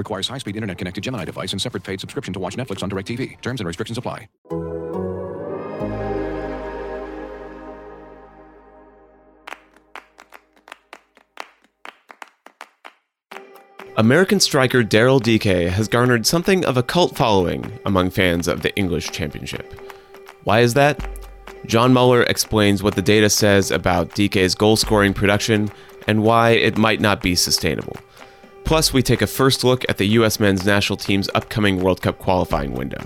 Requires high-speed internet-connected Gemini device and separate paid subscription to watch Netflix on DirecTV. Terms and restrictions apply. American striker Daryl Dike has garnered something of a cult following among fans of the English Championship. Why is that? John Muller explains what the data says about Dike's goal scoring production and why it might not be sustainable. Plus, we take a first look at the U.S. men's national team's upcoming World Cup qualifying window.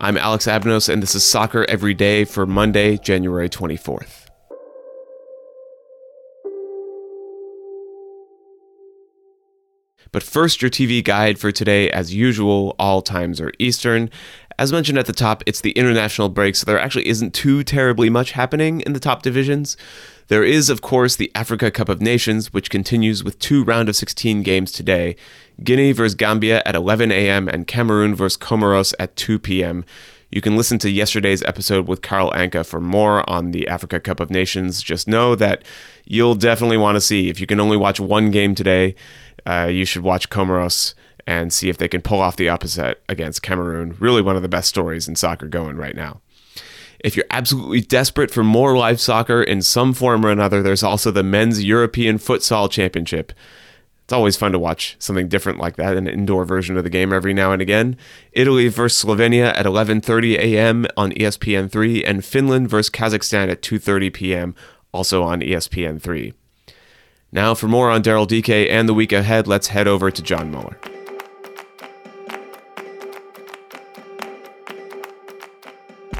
I'm Alex Abnos, and this is Soccer Every Day for Monday, January 24th. But first, your TV guide for today, as usual, all times are Eastern. As mentioned at the top, it's the international break, so there actually isn't too terribly much happening in the top divisions. There is, of course, the Africa Cup of Nations, which continues with two round of 16 games today Guinea versus Gambia at 11 a.m. and Cameroon versus Comoros at 2 p.m. You can listen to yesterday's episode with Carl Anka for more on the Africa Cup of Nations. Just know that you'll definitely want to see. If you can only watch one game today, uh, you should watch Comoros and see if they can pull off the opposite against Cameroon. Really, one of the best stories in soccer going right now. If you're absolutely desperate for more live soccer in some form or another, there's also the Men's European Futsal Championship. It's always fun to watch something different like that, an indoor version of the game every now and again. Italy versus Slovenia at 11:30 a.m. on ESPN3 and Finland versus Kazakhstan at 2:30 p.m. also on ESPN3. Now for more on Daryl Dike and the week ahead, let's head over to John Muller.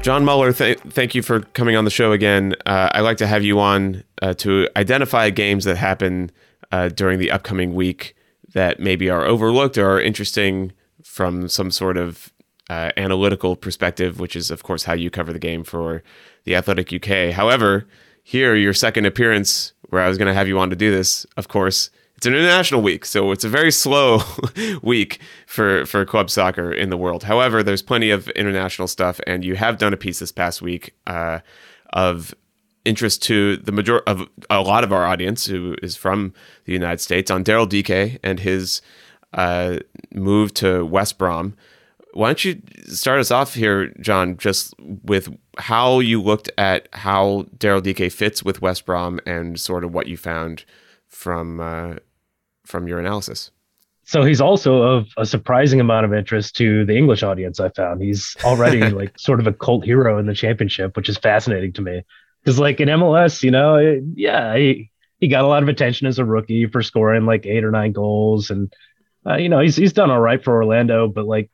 John Muller, th- thank you for coming on the show again. Uh, I like to have you on uh, to identify games that happen uh, during the upcoming week that maybe are overlooked or are interesting from some sort of uh, analytical perspective, which is, of course, how you cover the game for the Athletic UK. However, here, your second appearance, where I was going to have you on to do this, of course, it's an international week, so it's a very slow week for for club soccer in the world. However, there's plenty of international stuff, and you have done a piece this past week uh, of interest to the major of a lot of our audience who is from the United States on Daryl Dike and his uh, move to West Brom. Why don't you start us off here, John, just with how you looked at how Daryl Dike fits with West Brom and sort of what you found from uh, from your analysis. So he's also of a surprising amount of interest to the English audience. I found he's already like sort of a cult hero in the championship, which is fascinating to me. Because like in MLS, you know, it, yeah, he he got a lot of attention as a rookie for scoring like eight or nine goals, and uh, you know he's he's done all right for Orlando, but like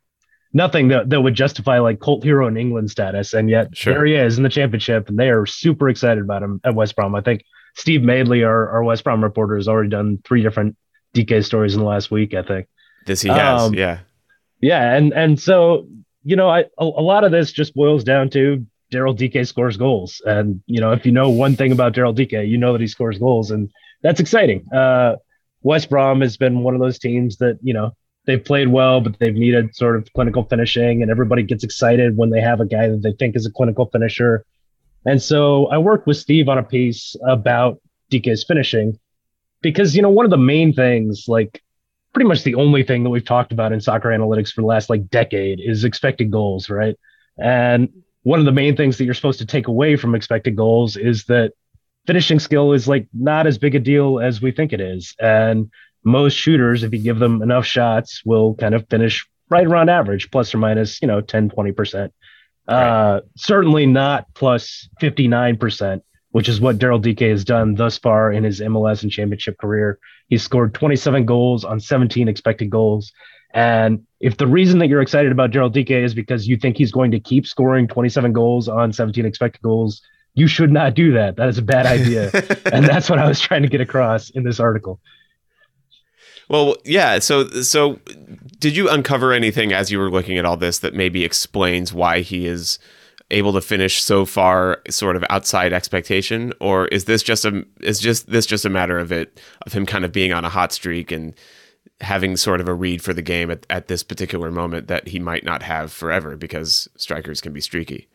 nothing that, that would justify like cult hero in England status. And yet sure. there he is in the championship, and they are super excited about him at West Brom. I think Steve Madeley, our, our West Brom reporter, has already done three different Dike stories in the last week. I think this he has, um, yeah, yeah, and and so you know, I a, a lot of this just boils down to Daryl Dike scores goals, and you know, if you know one thing about Daryl Dike, you know that he scores goals, and that's exciting. Uh, West Brom has been one of those teams that you know they've played well, but they've needed sort of clinical finishing, and everybody gets excited when they have a guy that they think is a clinical finisher. And so I worked with Steve on a piece about Dike's finishing, because you know one of the main things like pretty much the only thing that we've talked about in soccer analytics for the last like decade is expected goals right? And one of the main things that you're supposed to take away from expected goals is that finishing skill is like not as big a deal as we think it is. And most shooters if you give them enough shots will kind of finish right around average plus or minus you know 10 20% right. uh certainly not plus 59% which is what Daryl Dike has done thus far in his MLS and championship career. He's scored 27 goals on 17 expected goals. And if the reason that you're excited about Daryl Dike is because you think he's going to keep scoring 27 goals on 17 expected goals, you should not do that. That is a bad idea. and that's what I was trying to get across in this article. Well, yeah. So, so did you uncover anything as you were looking at all this that maybe explains why he is able to finish so far, sort of outside expectation, or is this just a is just this just a matter of it of him kind of being on a hot streak and having sort of a read for the game at, at this particular moment that he might not have forever because strikers can be streaky.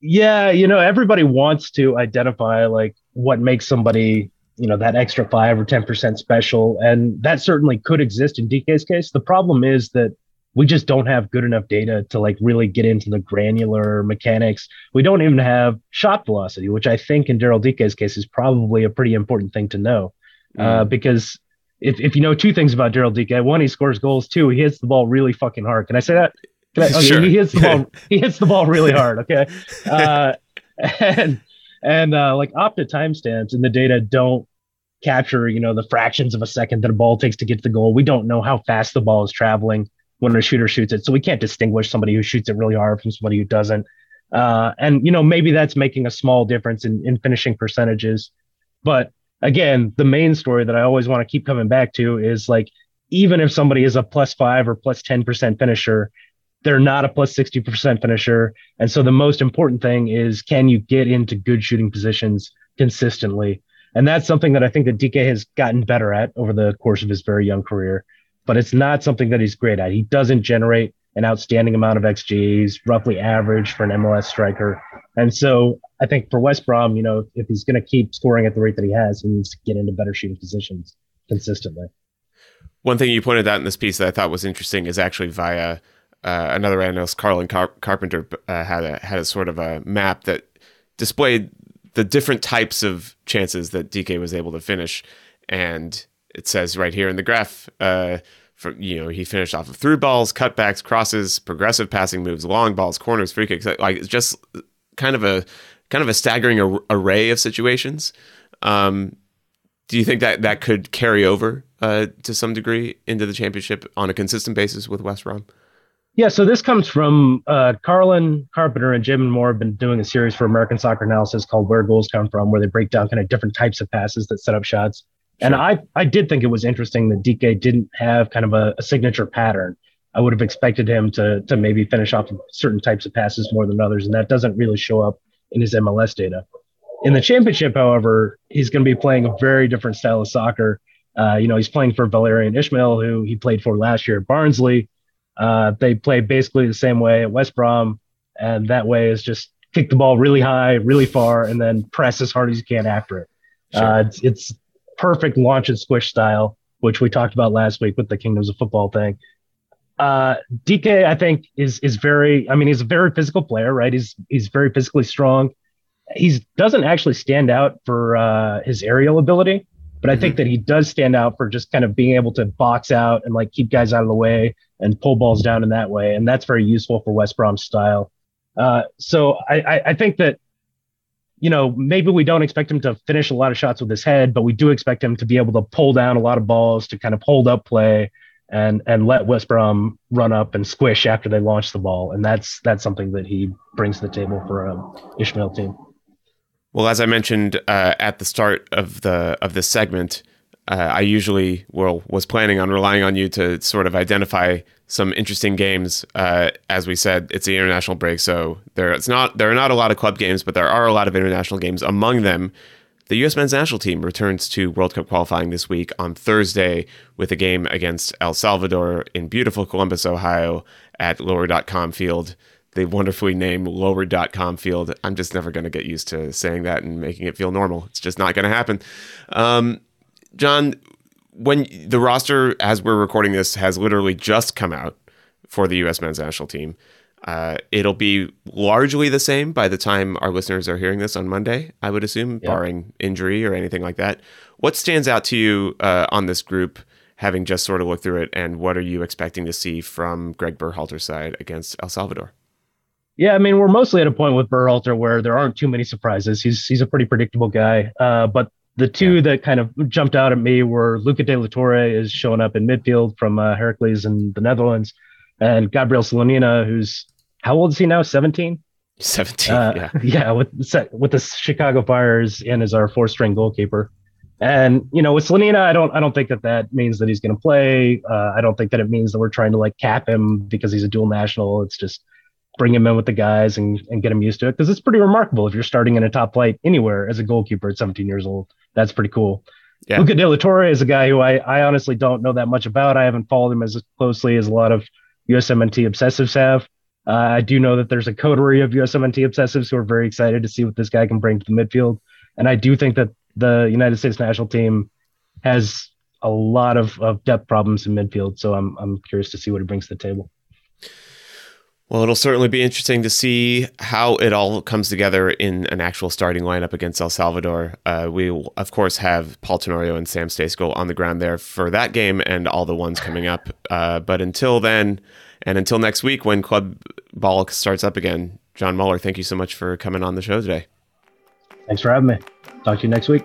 Yeah, you know, everybody wants to identify like what makes somebody, you know, that extra five or 10% special. And that certainly could exist in Dike's case. The problem is that we just don't have good enough data to like really get into the granular mechanics. We don't even have shot velocity, which I think in Daryl Dike's case is probably a pretty important thing to know. Uh, mm. Uh, because if, if you know two things about Daryl Dike, one, he scores goals. Two, he hits the ball really fucking hard. Can I say that? I, okay, sure. He hits the ball. he hits the ball really hard. Okay, uh, and and uh, like Opta timestamps in the data don't capture you know the fractions of a second that a ball takes to get to the goal. We don't know how fast the ball is traveling when a shooter shoots it, so we can't distinguish somebody who shoots it really hard from somebody who doesn't. Uh, and you know maybe that's making a small difference in, in finishing percentages, but again, the main story that I always want to keep coming back to is like, even if somebody is a plus five or plus 10% finisher, they're not a plus 60% finisher. And so the most important thing is can you get into good shooting positions consistently? And that's something that I think that Dike has gotten better at over the course of his very young career, but it's not something that he's great at. He doesn't generate an outstanding amount of XGs, roughly average for an MLS striker. And so I think for West Brom, you know, if he's going to keep scoring at the rate that he has, he needs to get into better shooting positions consistently. One thing you pointed out in this piece that I thought was interesting is actually via uh, another analyst, Carlon Car- Carpenter, uh, had a had a sort of a map that displayed the different types of chances that Dike was able to finish, and it says right here in the graph. Uh, for, you know, he finished off of through balls, cutbacks, crosses, progressive passing moves, long balls, corners, free kicks. Like it's just kind of a kind of a staggering ar- array of situations. Um, do you think that that could carry over uh, to some degree into the championship on a consistent basis with West Brom? Yeah, so this comes from uh, Carlon Carpenter and Jim Moore have been doing a series for American Soccer Analysis called "Where Goals Come From," where they break down kind of different types of passes that set up shots. Sure. And I I did think it was interesting that Dike didn't have kind of a, a signature pattern. I would have expected him to to maybe finish off certain types of passes more than others, and that doesn't really show up in his MLS data. In the championship, however, he's going to be playing a very different style of soccer. Uh, you know, he's playing for Valérien Ismaël, who he played for last year at Barnsley. Uh, they play basically the same way at West Brom, and that way is just kick the ball really high, really far, and then press as hard as you can after it. Sure. Uh, it's, it's perfect launch and squish style, which we talked about last week with the Kingdoms of Football thing. Uh, Dike, I think, is is very. I mean, he's a very physical player, right? He's he's very physically strong. He doesn't actually stand out for uh, his aerial ability, but I think mm-hmm. that he does stand out for just kind of being able to box out and like keep guys out of the way and pull balls down in that way, and that's very useful for West Brom's style. Uh, so I, I, I think that you know, maybe we don't expect him to finish a lot of shots with his head, but we do expect him to be able to pull down a lot of balls to kind of hold up play and and let West Brom run up and squish after they launch the ball, and that's that's something that he brings to the table for a Ismaël team. Well, as I mentioned uh, at the start of the of this segment, uh, I usually well was planning on relying on you to sort of identify some interesting games. Uh, as we said, it's the international break, so there it's not there are not a lot of club games, but there are a lot of international games. Among them, the U.S. men's national team returns to World Cup qualifying this week on Thursday with a game against El Salvador in beautiful Columbus, Ohio at Lower.com Field. The wonderfully named Lower.com Field. I'm just never going to get used to saying that and making it feel normal. It's just not going to happen. Um, John, when the roster, as we're recording this, has literally just come out for the U.S. men's national team. Uh, it'll be largely the same by the time our listeners are hearing this on Monday, I would assume, barring injury or anything like that. What stands out to you uh, on this group, having just sort of looked through it, and what are you expecting to see from Greg Berhalter's side against El Salvador? Yeah, I mean, we're mostly at a point with Berhalter where there aren't too many surprises. He's he's a pretty predictable guy. Uh, but the two yeah. that kind of jumped out at me were Luca de la Torre is showing up in midfield from uh, Heracles in the Netherlands, and Gabriel Slonina, who's how old is he now? 17? 17, uh, yeah. Yeah, with, with the Chicago Fires and as our four string goalkeeper. And you know, with Slonina, I don't I don't think that that means that he's going to play. Uh, I don't think that it means that we're trying to like cap him because he's a dual national. It's just bring him in with the guys and, and get him used to it because it's pretty remarkable if you're starting in a top flight anywhere as a goalkeeper at 17 years old. That's pretty cool. Yeah. Luca De La Torre is a guy who I, I honestly don't know that much about. I haven't followed him as closely as a lot of USMNT obsessives have. Uh, I do know that there's a coterie of USMNT obsessives who are very excited to see what this guy can bring to the midfield. And I do think that the United States national team has a lot of, of depth problems in midfield. So I'm, I'm curious to see what he brings to the table. Well, it'll certainly be interesting to see how it all comes together in an actual starting lineup against El Salvador. Uh, we, will, of course, have Paul Tenorio and Sam Stejskal on the ground there for that game and all the ones coming up. Uh, but until then, and until next week when club ball starts up again, John Muller, thank you so much for coming on the show today. Thanks for having me. Talk to you next week.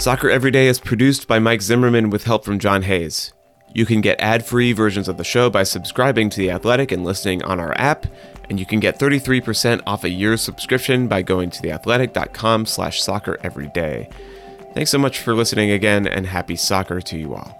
Soccer Every Day is produced by Mike Zimmerman with help from John Hayes. You can get ad-free versions of the show by subscribing to The Athletic and listening on our app, and you can get 33% off a year's subscription by going to theathletic.com slash soccer every day. Thanks so much for listening again, and happy soccer to you all.